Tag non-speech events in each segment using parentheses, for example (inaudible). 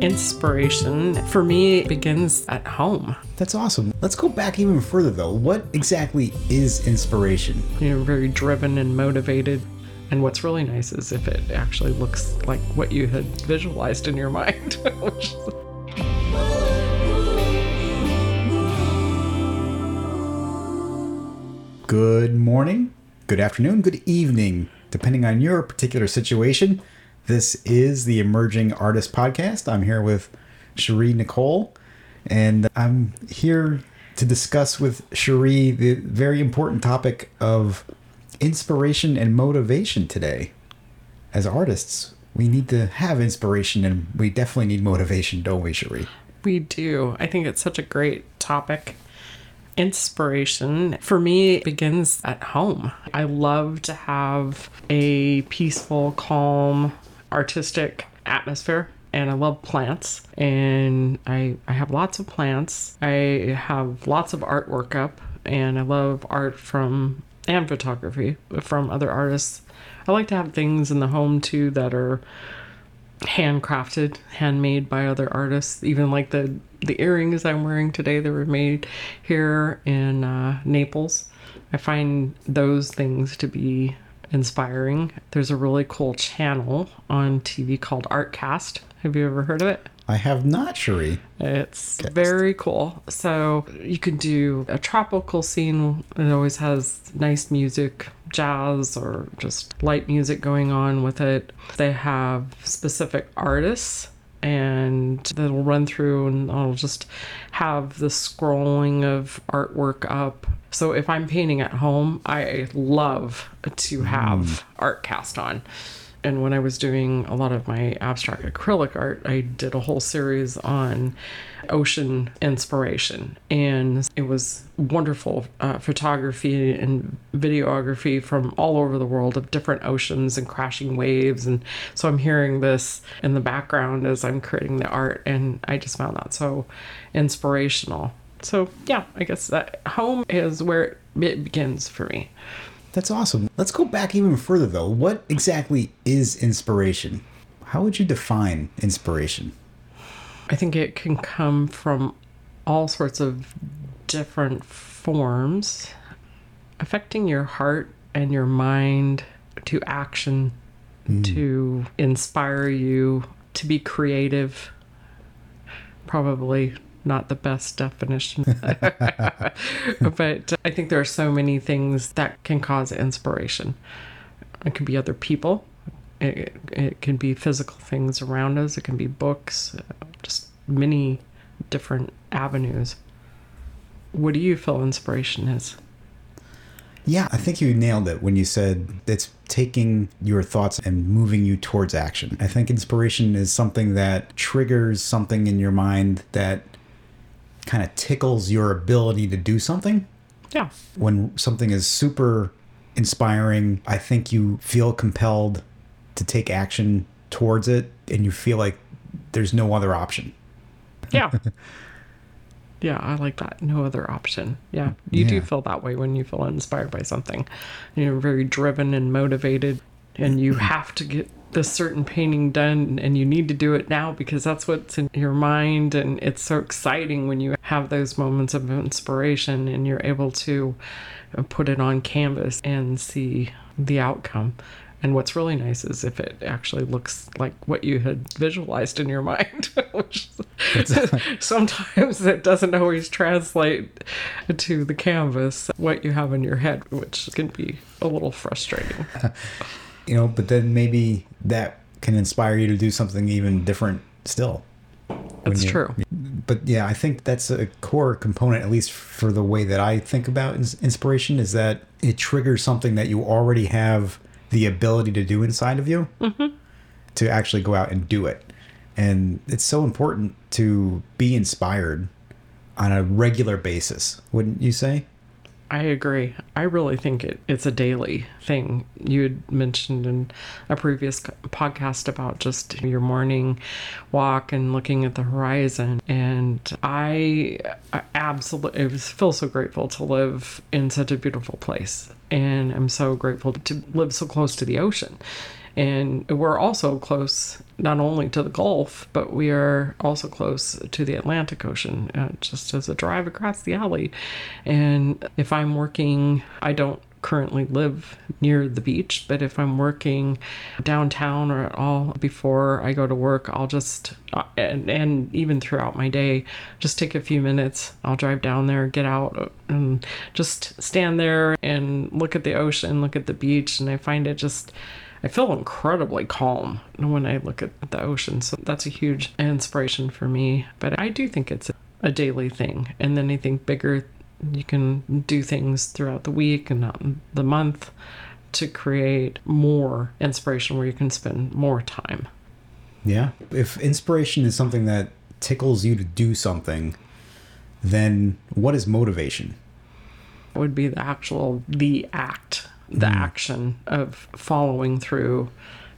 Inspiration for me begins at home. That's awesome. Let's go back even further though. What exactly is inspiration? You're very driven and motivated. And what's really nice is if it actually looks like what you had visualized in your (laughs) mind. which is- Good morning, good afternoon, good evening, depending on your particular situation. This is the Emerging Artist Podcast. I'm here with Shiree Nichole, and I'm here to discuss with Shiree the very important topic of inspiration and motivation today. As artists, we need to have inspiration and we definitely need motivation, don't we, Shiree? we do. I think it's such a great topic. Inspiration for me begins at home. I love to have a peaceful, calm, artistic atmosphere. And I love plants, and I, I have lots of plants. I have lots of artwork up, and I love art from and photography from other artists. I like to have things in the home too that are handcrafted, handmade by other artists. Even like the the earrings I'm wearing today, they were made here in uh, Naples. I find those things to be inspiring. There's a really cool channel on TV called Artcast. Have you ever heard of it? I have not, Shiree. It's very cool. So you can do a tropical scene. It always has nice music, jazz, or just light music going on with it. They have specific artists. And that'll run through, and I'll just have the scrolling of artwork up. So if I'm painting at home, I love to have mm. art cast on. And when I was doing a lot of my abstract acrylic art, I did a whole series on ocean inspiration. And it was wonderful uh, photography and videography from all over the world of different oceans and crashing waves. And so I'm hearing this in the background as I'm creating the art. And I just found that so inspirational. So, yeah, I guess that home is where it begins for me. That's awesome. Let's go back even further though. What exactly is inspiration? How would you define inspiration? I think it can come from all sorts of different forms, affecting your heart and your mind to action, hmm. to inspire you to be creative. Probably not the best definition, (laughs) but I think there are so many things that can cause inspiration. It can be other people. It, it can be physical things around us. It can be books, uh, just many different avenues. What do you feel inspiration is? Yeah, I think you nailed it when you said it's taking your thoughts and moving you towards action. I think inspiration is something that triggers something in your mind that kind of tickles your ability to do something. Yeah, When something is super inspiring, I think you feel compelled to take action towards it and you feel like there's no other option. yeah. (laughs) Yeah, I like that. No other option. Yeah, you do feel that way when you feel inspired by something. You're very driven and motivated, and you (clears throat) have to get this certain painting done, and you need to do it now because that's what's in your mind. And it's so exciting when you have those moments of inspiration and you're able to put it on canvas and see the outcome. And what's really nice is if it actually looks like what you had visualized in your mind, (laughs) which (laughs) sometimes it doesn't always translate to the canvas what you have in your head, which can be a little frustrating. (laughs) You know, but then maybe that can inspire you to do something even different still. That's you- true. But yeah, I think that's a core component, at least for the way that I think about inspiration, is that it triggers something that you already have the ability to do inside of you mm-hmm. to actually go out and do it. And it's so important to be inspired on a regular basis, wouldn't you say? I agree. I really think it, it's a daily thing. You had mentioned in a previous podcast about just your morning walk and looking at the horizon. And I, absolutely feel so grateful to live in such a beautiful place. And I'm so grateful to live so close to the ocean. And we're also close not only to the Gulf, but we are also close to the Atlantic Ocean, uh, just as a drive across the alley. And if I'm working, I don't currently live near the beach, but if I'm working downtown or at all before I go to work, I'll just, uh, and, and even throughout my day, just take a few minutes. I'll drive down there, get out, and just stand there and look at the ocean, look at the beach, and I find it just, I feel incredibly calm when I look at the ocean. So that's a huge inspiration for me. But I do think it's a daily thing. And then I think bigger you can do things throughout the week and not the month to create more inspiration where you can spend more time. Yeah. If inspiration is something that tickles you to do something, then what is motivation? It would be the actual the act, the mm. action of following through,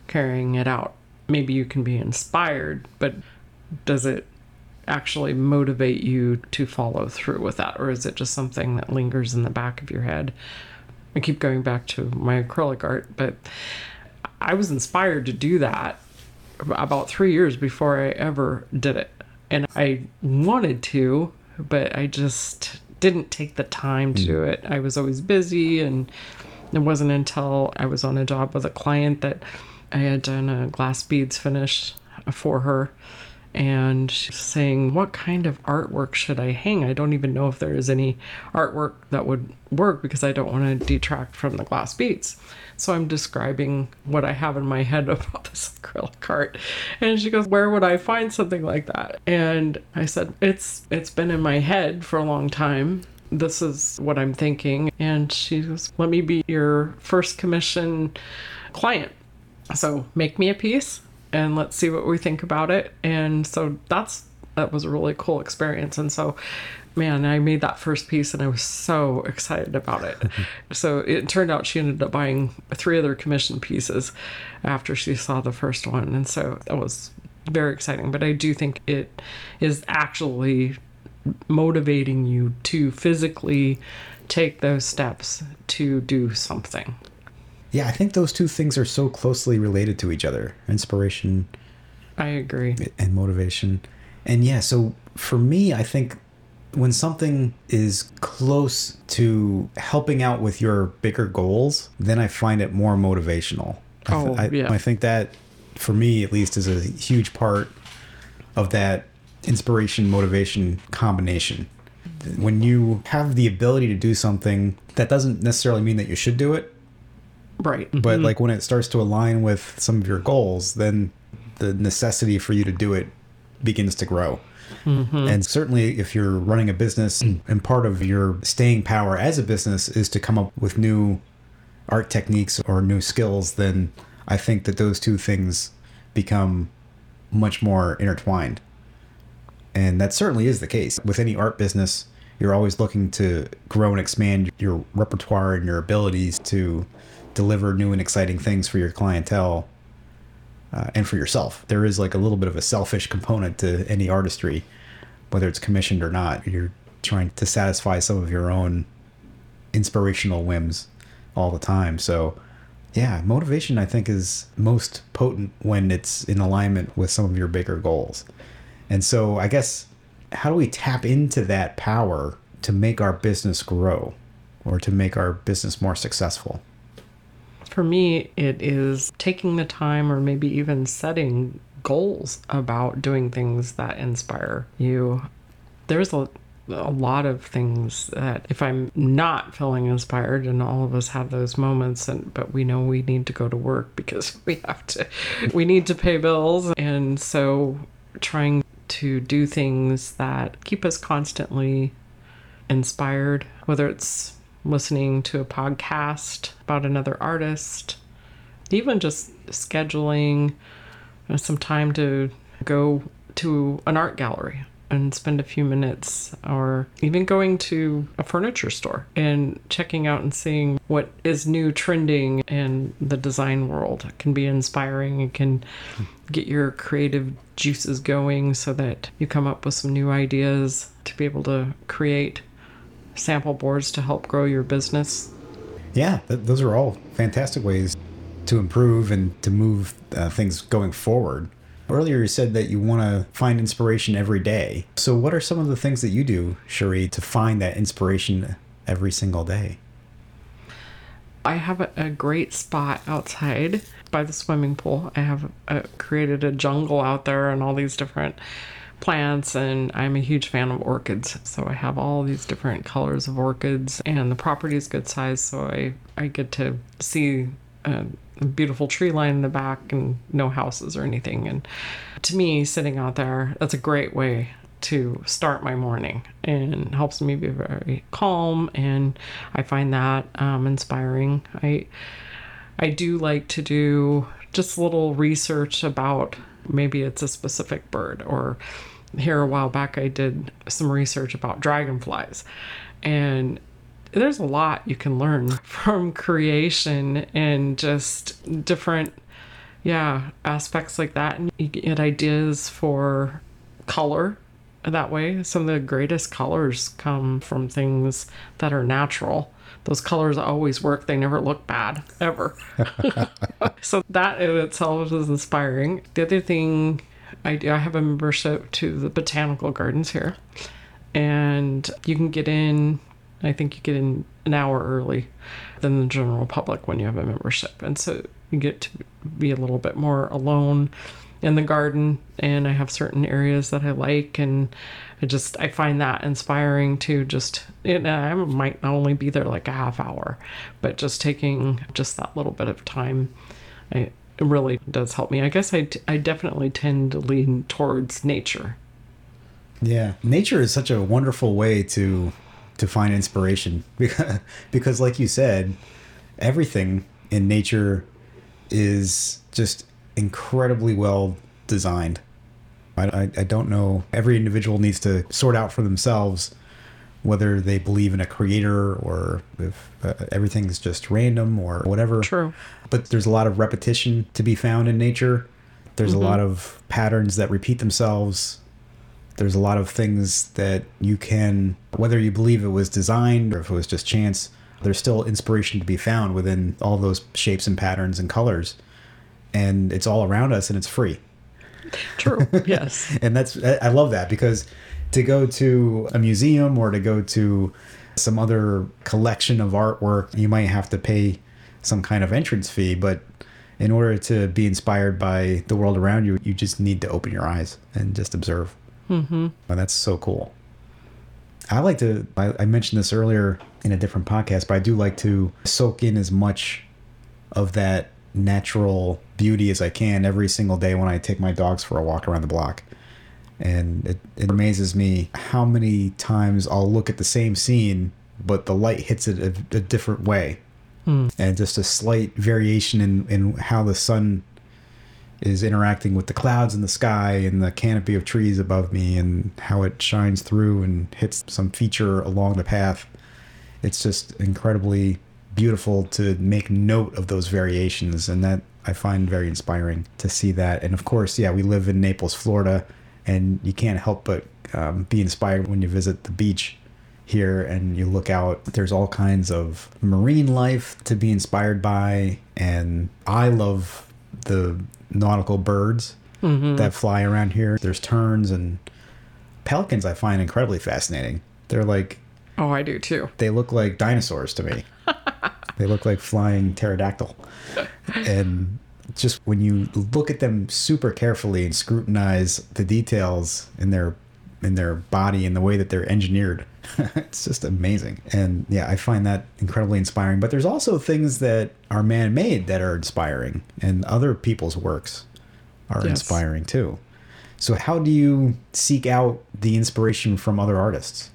carrying it out. Maybe you can be inspired, but does it actually motivate you to follow through with that? Or is it just something that lingers in the back of your head? I keep going back to my acrylic art, but I was inspired to do that about three years before I ever did it. And I wanted to, but I just didn't take the time to do mm. it. I was always busy, and it wasn't until I was on a job with a client that I had done a glass beads finish for her and saying, What kind of artwork should I hang? I don't even know if there is any artwork that would work because I don't want to detract from the glass beads. So I'm describing what I have in my head (laughs) about this acrylic art. And she goes, Where would I find something like that? And I said, It's it's been in my head for a long time. This is what I'm thinking. And she goes, Let me be your first commission client. So make me a piece and let's see what we think about it. And so that's that was a really cool experience. And so man, I made that first piece and I was so excited about it. (laughs) so it turned out she ended up buying three other commission pieces after she saw the first one. And so that was very exciting. But I do think it is actually motivating you to physically take those steps to do something. Yeah, I think those two things are so closely related to each other inspiration. I agree. And motivation. And yeah, so for me, I think when something is close to helping out with your bigger goals, then I find it more motivational. Oh, I, yeah. I think that, for me at least, is a huge part of that inspiration motivation combination. When you have the ability to do something, that doesn't necessarily mean that you should do it Right. But mm-hmm. like when it starts to align with some of your goals, then the necessity for you to do it begins to grow. Mm-hmm. And certainly, if you're running a business and part of your staying power as a business is to come up with new art techniques or new skills, then I think that those two things become much more intertwined. And that certainly is the case. With any art business, you're always looking to grow and expand your repertoire and your abilities to deliver new and exciting things for your clientele uh, and for yourself. There is like a little bit of a selfish component to any artistry, whether it's commissioned or not. You're trying to satisfy some of your own inspirational whims all the time. So, yeah, motivation I think is most potent when it's in alignment with some of your bigger goals. And so, I guess, how do we tap into that power to make our business grow or to make our business more successful? For me, it is taking the time or maybe even setting goals about doing things that inspire you. There's a a lot of things that if I'm not feeling inspired, and all of us have those moments, and but we know we need to go to work because (laughs) we have to, we need to pay bills, and so trying to do things that keep us constantly inspired, whether it's listening to a podcast about another artist, even just scheduling some time to go to an art gallery and spend a few minutes, or even going to a furniture store and checking out and seeing what is new trending in the design world it can be inspiring. It can get your creative juices going so that you come up with some new ideas to be able to create sample boards to help grow your business? Yeah, th- those are all fantastic ways to improve and to move uh, things going forward. Earlier, you said that you want to find inspiration every day. So, what are some of the things that you do, Shiree, to find that inspiration every single day? I have a, a great spot outside by the swimming pool. I have uh created a jungle out there and all these different plants, and I'm a huge fan of orchids. So I have all these different colors of orchids, and the property is good size, so I I get to see a, a beautiful tree line in the back and no houses or anything. And to me, sitting out there, that's a great way to start my morning and helps me be very calm. And i find that um, inspiring. I i do like to do just little research about maybe it's a specific bird or here a while back i did some research about dragonflies. And there's a lot you can learn (laughs) from creation and just different yeah aspects like that and you get ideas for color that way. Some of the greatest colors come from things that are natural. Those colors always work, they never look bad, ever. (laughs) so, that in itself is inspiring. The other thing, I, do I have a membership to the botanical gardens here, and you can get in, I think you get in an hour early than the general public when you have a membership. And so, you get to be a little bit more alone in the garden and I have certain areas that I like and I just I find that inspiring to just it, I might only be there like a half hour but just taking just that little bit of time I, it really does help me. I guess I, I definitely tend to lean towards nature. Yeah, nature is such a wonderful way to to find inspiration (laughs) because because like you said, everything in nature is just incredibly well designed. I, I, I, don't know. Every individual needs to sort out for themselves whether they believe in a creator or if uh, everything's just random or whatever. True. But there's a lot of repetition to be found in nature. There's mm-hmm. a lot of patterns that repeat themselves. There's a lot of things that you can, whether you believe it was designed or if it was just chance, there's still inspiration to be found within all those shapes and patterns and colors and it's all around us and it's free. True. (laughs) Yes. and that's I love that because to go to a museum or to go to some other collection of artwork, you might have to pay some kind of entrance fee, but in order to be inspired by the world around you, you just need to open your eyes and just observe. Mm-hmm. And that's so cool. I like to, I, I mentioned this earlier in a different podcast, but I do like to soak in as much of that natural beauty as I can every single day when I take my dogs for a walk around the block. And it, it amazes me how many times I'll look at the same scene, but the light hits it a, a different way. Hmm. And just a slight variation in, in how the sun is interacting with the clouds in the sky and the canopy of trees above me and how it shines through and hits some feature along the path. It's just incredibly beautiful to make note of those variations and that I find very inspiring to see that. And of course, yeah, we live in Naples, Florida, and you can't help but um, be inspired when you visit the beach here and you look out. There's all kinds of marine life to be inspired by, and I love the nautical birds mm-hmm. that fly around here. There's terns and pelicans. I find incredibly fascinating. They're like Oh, I do too. They look like dinosaurs to me. (laughs) they look like flying pterodactyl. And just when you look at them super carefully and scrutinize the details in their in their body and the way that they're engineered, (laughs) it's just amazing. And yeah, I find that incredibly inspiring. But there's also things that are man-made that are inspiring, and other people's works are yes. inspiring too. So how do you seek out the inspiration from other artists?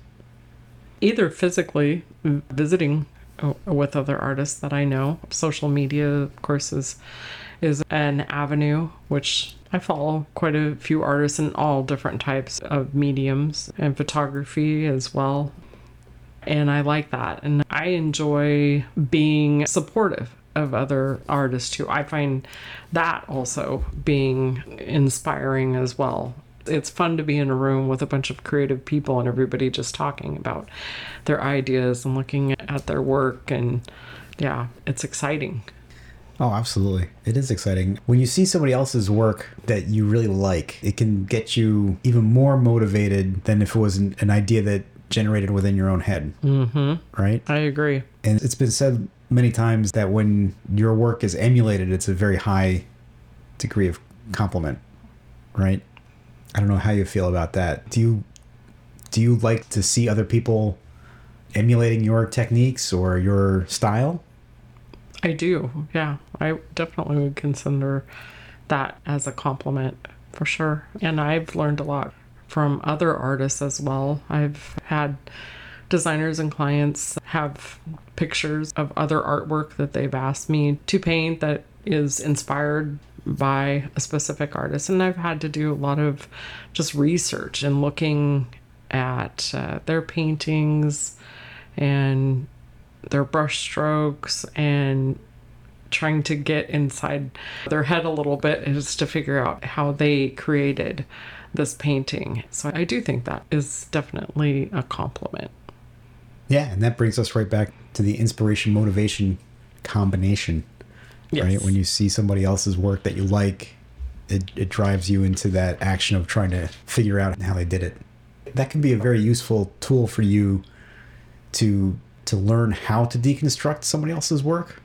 either physically visiting uh, with other artists that I know. Social media, of course, is is an avenue which I follow quite a few artists in all different types of mediums and photography as well. And I like that. And I enjoy being supportive of other artists too. I find that also being inspiring as well it's fun to be in a room with a bunch of creative people and everybody just talking about their ideas and looking at their work and yeah it's exciting Oh, absolutely. It is exciting. When you see somebody else's work that you really like, it can get you even more motivated than if it was an, an idea that generated within your own head. Mm-hmm. Right? I agree. And it's been said many times that when your work is emulated, it's a very high degree of compliment. Right? I don't know how you feel about that. Do you do you like to see other people emulating your techniques or your style? I do. Yeah. I definitely would consider that as a compliment for sure. And I've learned a lot from other artists as well. I've had designers and clients have pictures of other artwork that they've asked me to paint that is inspired by a specific artist. And I've had to do a lot of just research and looking at uh, their paintings and their brush strokes and trying to get inside their head a little bit is to figure out how they created this painting. So I do think that is definitely a compliment. Yeah, and that brings us right back to the inspiration motivation combination. Yes. Right? When you see somebody else's work that you like, it, it drives you into that action of trying to figure out how they did it. That can be a very useful tool for you to to learn how to deconstruct somebody else's work.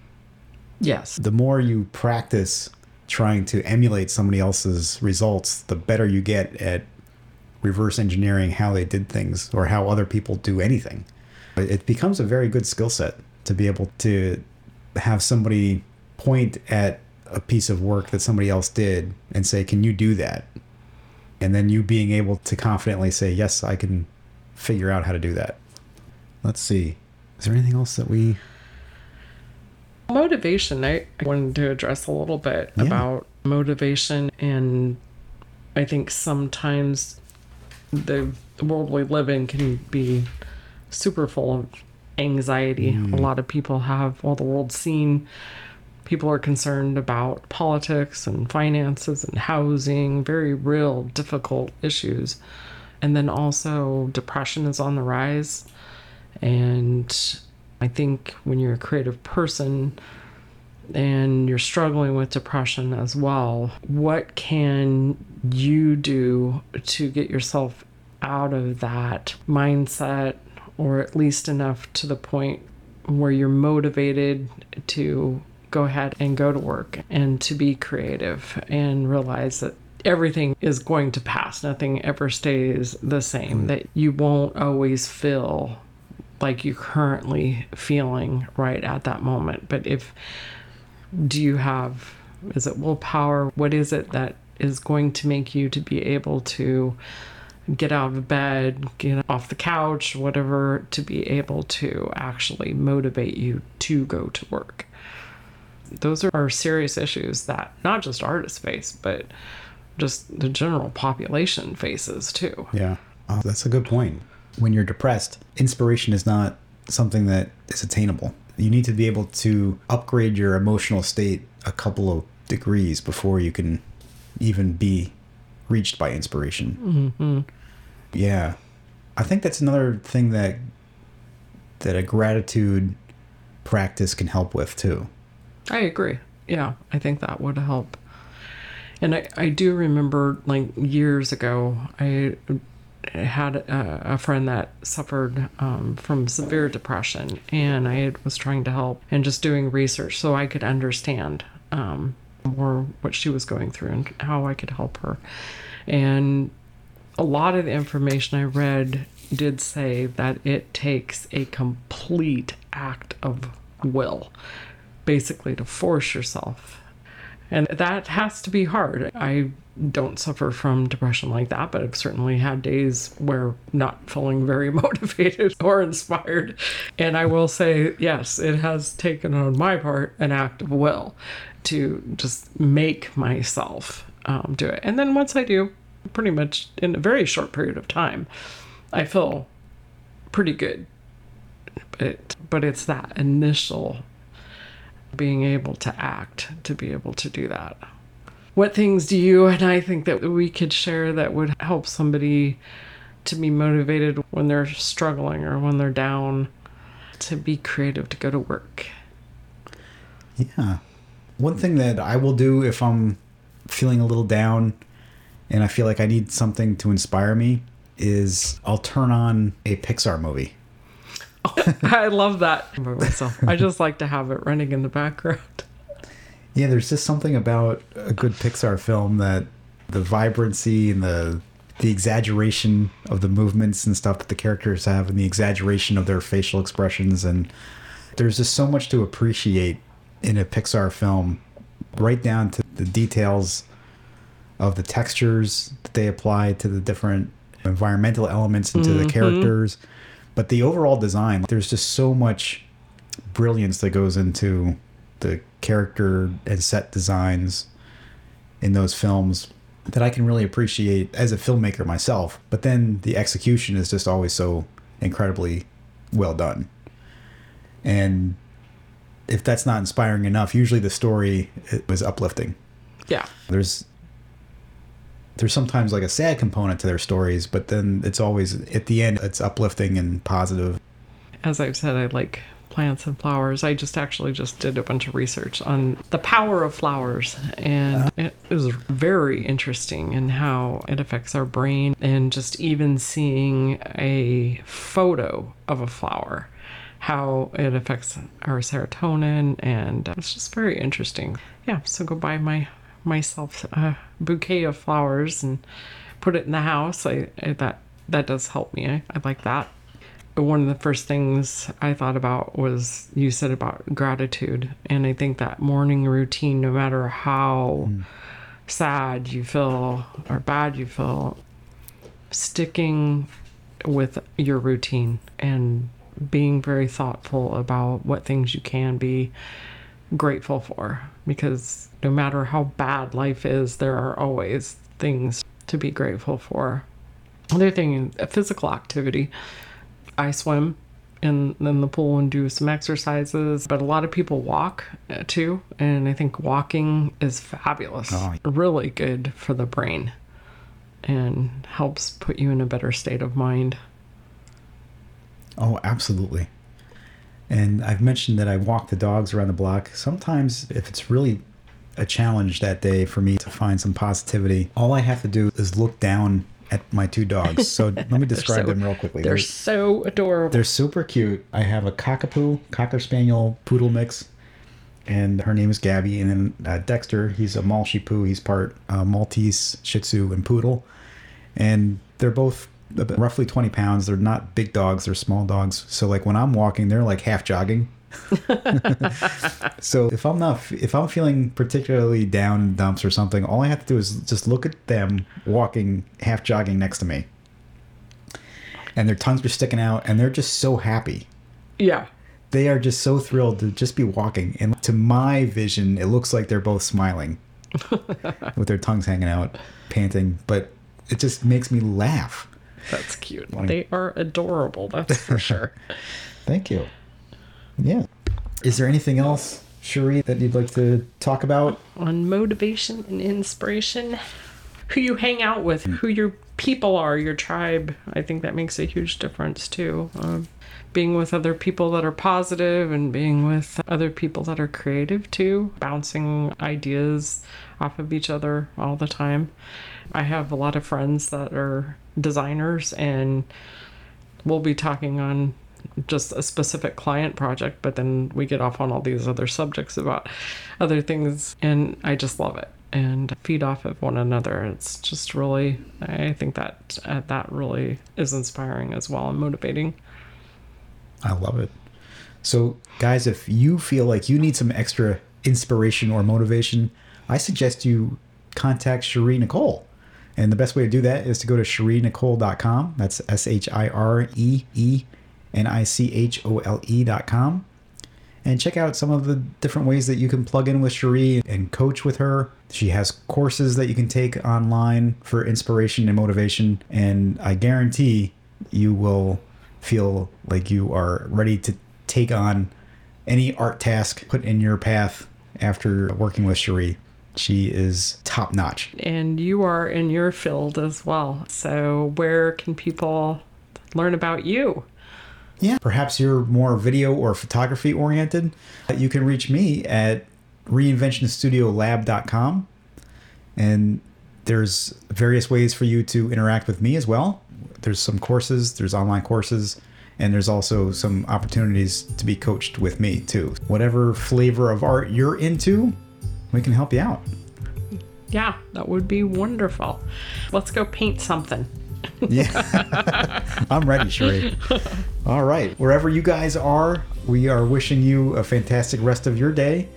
Yes. The more you practice trying to emulate somebody else's results, the better you get at reverse engineering how they did things or how other people do anything. It becomes a very good skill set to be able to have somebody point at a piece of work that somebody else did and say, Can you do that? And then you being able to confidently say, Yes, I can figure out how to do that. Let's see. Is there anything else that we Motivation, I wanted to address a little bit Yeah. about motivation. And I think sometimes the world we live in can be super full of anxiety. A mm. lot of people have, well, the world's seen. People are concerned about politics and finances and housing, very real, difficult issues. And then also, depression is on the rise. And I think when you're a creative person and you're struggling with depression as well, what can you do to get yourself out of that mindset or at least enough to the point where you're motivated to go ahead and go to work and to be creative and realize that everything is going to pass. Nothing ever stays the same, mm. that you won't always feel like you're currently feeling right at that moment. But if do you have is it willpower? What is it that is going to make you to be able to get out of bed, get off the couch, whatever, to be able to actually motivate you to go to work? Those are, serious issues that not just artists face, but just the general population faces too. Yeah. Oh, that's a good point. When you're depressed, inspiration is not something that is attainable. You need to be able to upgrade your emotional state a couple of degrees before you can even be reached by inspiration. Mm-hmm. Yeah. I think that's another thing that that a gratitude practice can help with too. I agree. Yeah, I think that would help. And I, I do remember like years ago, I had a, a friend that suffered um, from severe depression, and I was trying to help and just doing research so I could understand um, more what she was going through and how I could help her. And a lot of the information I read did say that it takes a complete act of will, basically, to force yourself. And that has to be hard. I don't suffer from depression like that, but I've certainly had days where not feeling very (laughs) motivated or inspired. And I will say, yes, it has taken on my part an act of will to just make myself um, do it. And then once I do, pretty much in a very short period of time, I feel pretty good. But, but it's that initial being able to act to be able to do that. What things do you and I think that we could share that would help somebody to be motivated when they're struggling or when they're down to be creative to go to work? Yeah. One thing that I will do if I'm feeling a little down and I feel like I need something to inspire me is I'll turn on a Pixar movie. (laughs) I love that (laughs) myself. I just like to have it running in the background. (laughs) Yeah, there's just something about a good Pixar film that the vibrancy and the the exaggeration of the movements and stuff that the characters have and the exaggeration of their facial expressions and there's just so much to appreciate in a Pixar film right down to the details of the textures that they apply to the different environmental elements and to the mm-hmm. characters but the overall design there's just so much brilliance that goes into the character and set designs in those films that I can really appreciate as a filmmaker myself. But then the execution is just always so incredibly well done. And if that's not inspiring enough, usually the story was uplifting. Yeah. There's there's sometimes like a sad component to their stories, but then it's always at the end it's uplifting and positive. As I've said, I like plants and flowers. I just actually just did a bunch of research on the power of flowers, and uh-huh. it was very interesting in how it affects our brain, and just even seeing a photo of a flower, how it affects our serotonin, and it's just very interesting. Yeah, so go buy my myself a bouquet of flowers and put it in the house. I, I that that does help me. I, I like that one of the first things I thought about was you said about gratitude. And I think that morning routine, no matter how mm. sad you feel or bad you feel, sticking with your routine and being very thoughtful about what things you can be grateful for. Because no matter how bad life is, there are always things to be grateful for. Another thing, physical activity I swim in, in the pool and do some exercises, but a lot of people walk uh, too. And I think walking is fabulous, oh. really good for the brain and helps put you in a better state of mind. Oh, absolutely. And I've mentioned that I walk the dogs around the block. Sometimes, if it's really a challenge that day for me to find some positivity, all I have to do is look down at my two dogs. So (laughs) let me describe so, them real quickly. They're, they're, so adorable. They're super cute. I have a cockapoo, cocker spaniel poodle mix, and her name is Gabby. And then uh, Dexter, he's a Malshi poo. He's part uh, Maltese, Shih Tzu, and poodle. And they're both roughly 20 pounds. They're not big dogs. They're small dogs. So like when I'm walking, they're like half jogging. (laughs) so if I'm not if I'm feeling particularly down in dumps or something, all I have to do is just look at them walking half jogging next to me. And their tongues are sticking out and they're just so happy. Yeah. They are just so thrilled to just be walking. And to my vision, it looks like they're both smiling (laughs) with their tongues hanging out, panting, but it just makes me laugh. That's cute. Like, they are adorable, that's for (laughs) sure. Thank you. Yeah. Is there anything else, Shiree, that you'd like to talk about? On motivation and inspiration, who you hang out with, who your people are, your tribe. I think that makes a huge difference too. Uh, being with other people that are positive and being with other people that are creative too, bouncing ideas off of each other all the time. I have a lot of friends that are designers and we'll be talking on just a specific client project, but then we get off on all these other subjects about other things, and I just love it and feed off of one another. It's just really, I think that uh, that really is inspiring as well and motivating. I love it. So, guys, if you feel like you need some extra inspiration or motivation, I suggest you contact Shiree Nichole. And the best way to do that is to go to shireenichole.com. That's S H I R E E N I C H O L E dot. And check out some of the different ways that you can plug in with Shiree and coach with her. She has courses that you can take online for inspiration and motivation. And I guarantee you will feel like you are ready to take on any art task put in your path after working with Shiree. She is top notch. And you are in your field as well. So, where can people learn about you? Yeah. Perhaps you're more video or photography oriented. You can reach me at reinventionstudiolab.com. And there's various ways for you to interact with me as well. There's some courses, there's online courses, and there's also some opportunities to be coached with me too. Whatever flavor of art you're into, we can help you out. Yeah, that would be wonderful. Let's go paint something. Yeah, (laughs) I'm ready, Shiree. All right, wherever you guys are, we are wishing you a fantastic rest of your day,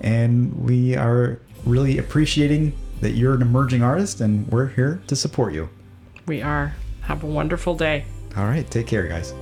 and we are really appreciating that you're an emerging artist, and we're here to support you. We are. Have a wonderful day. All right, take care, guys.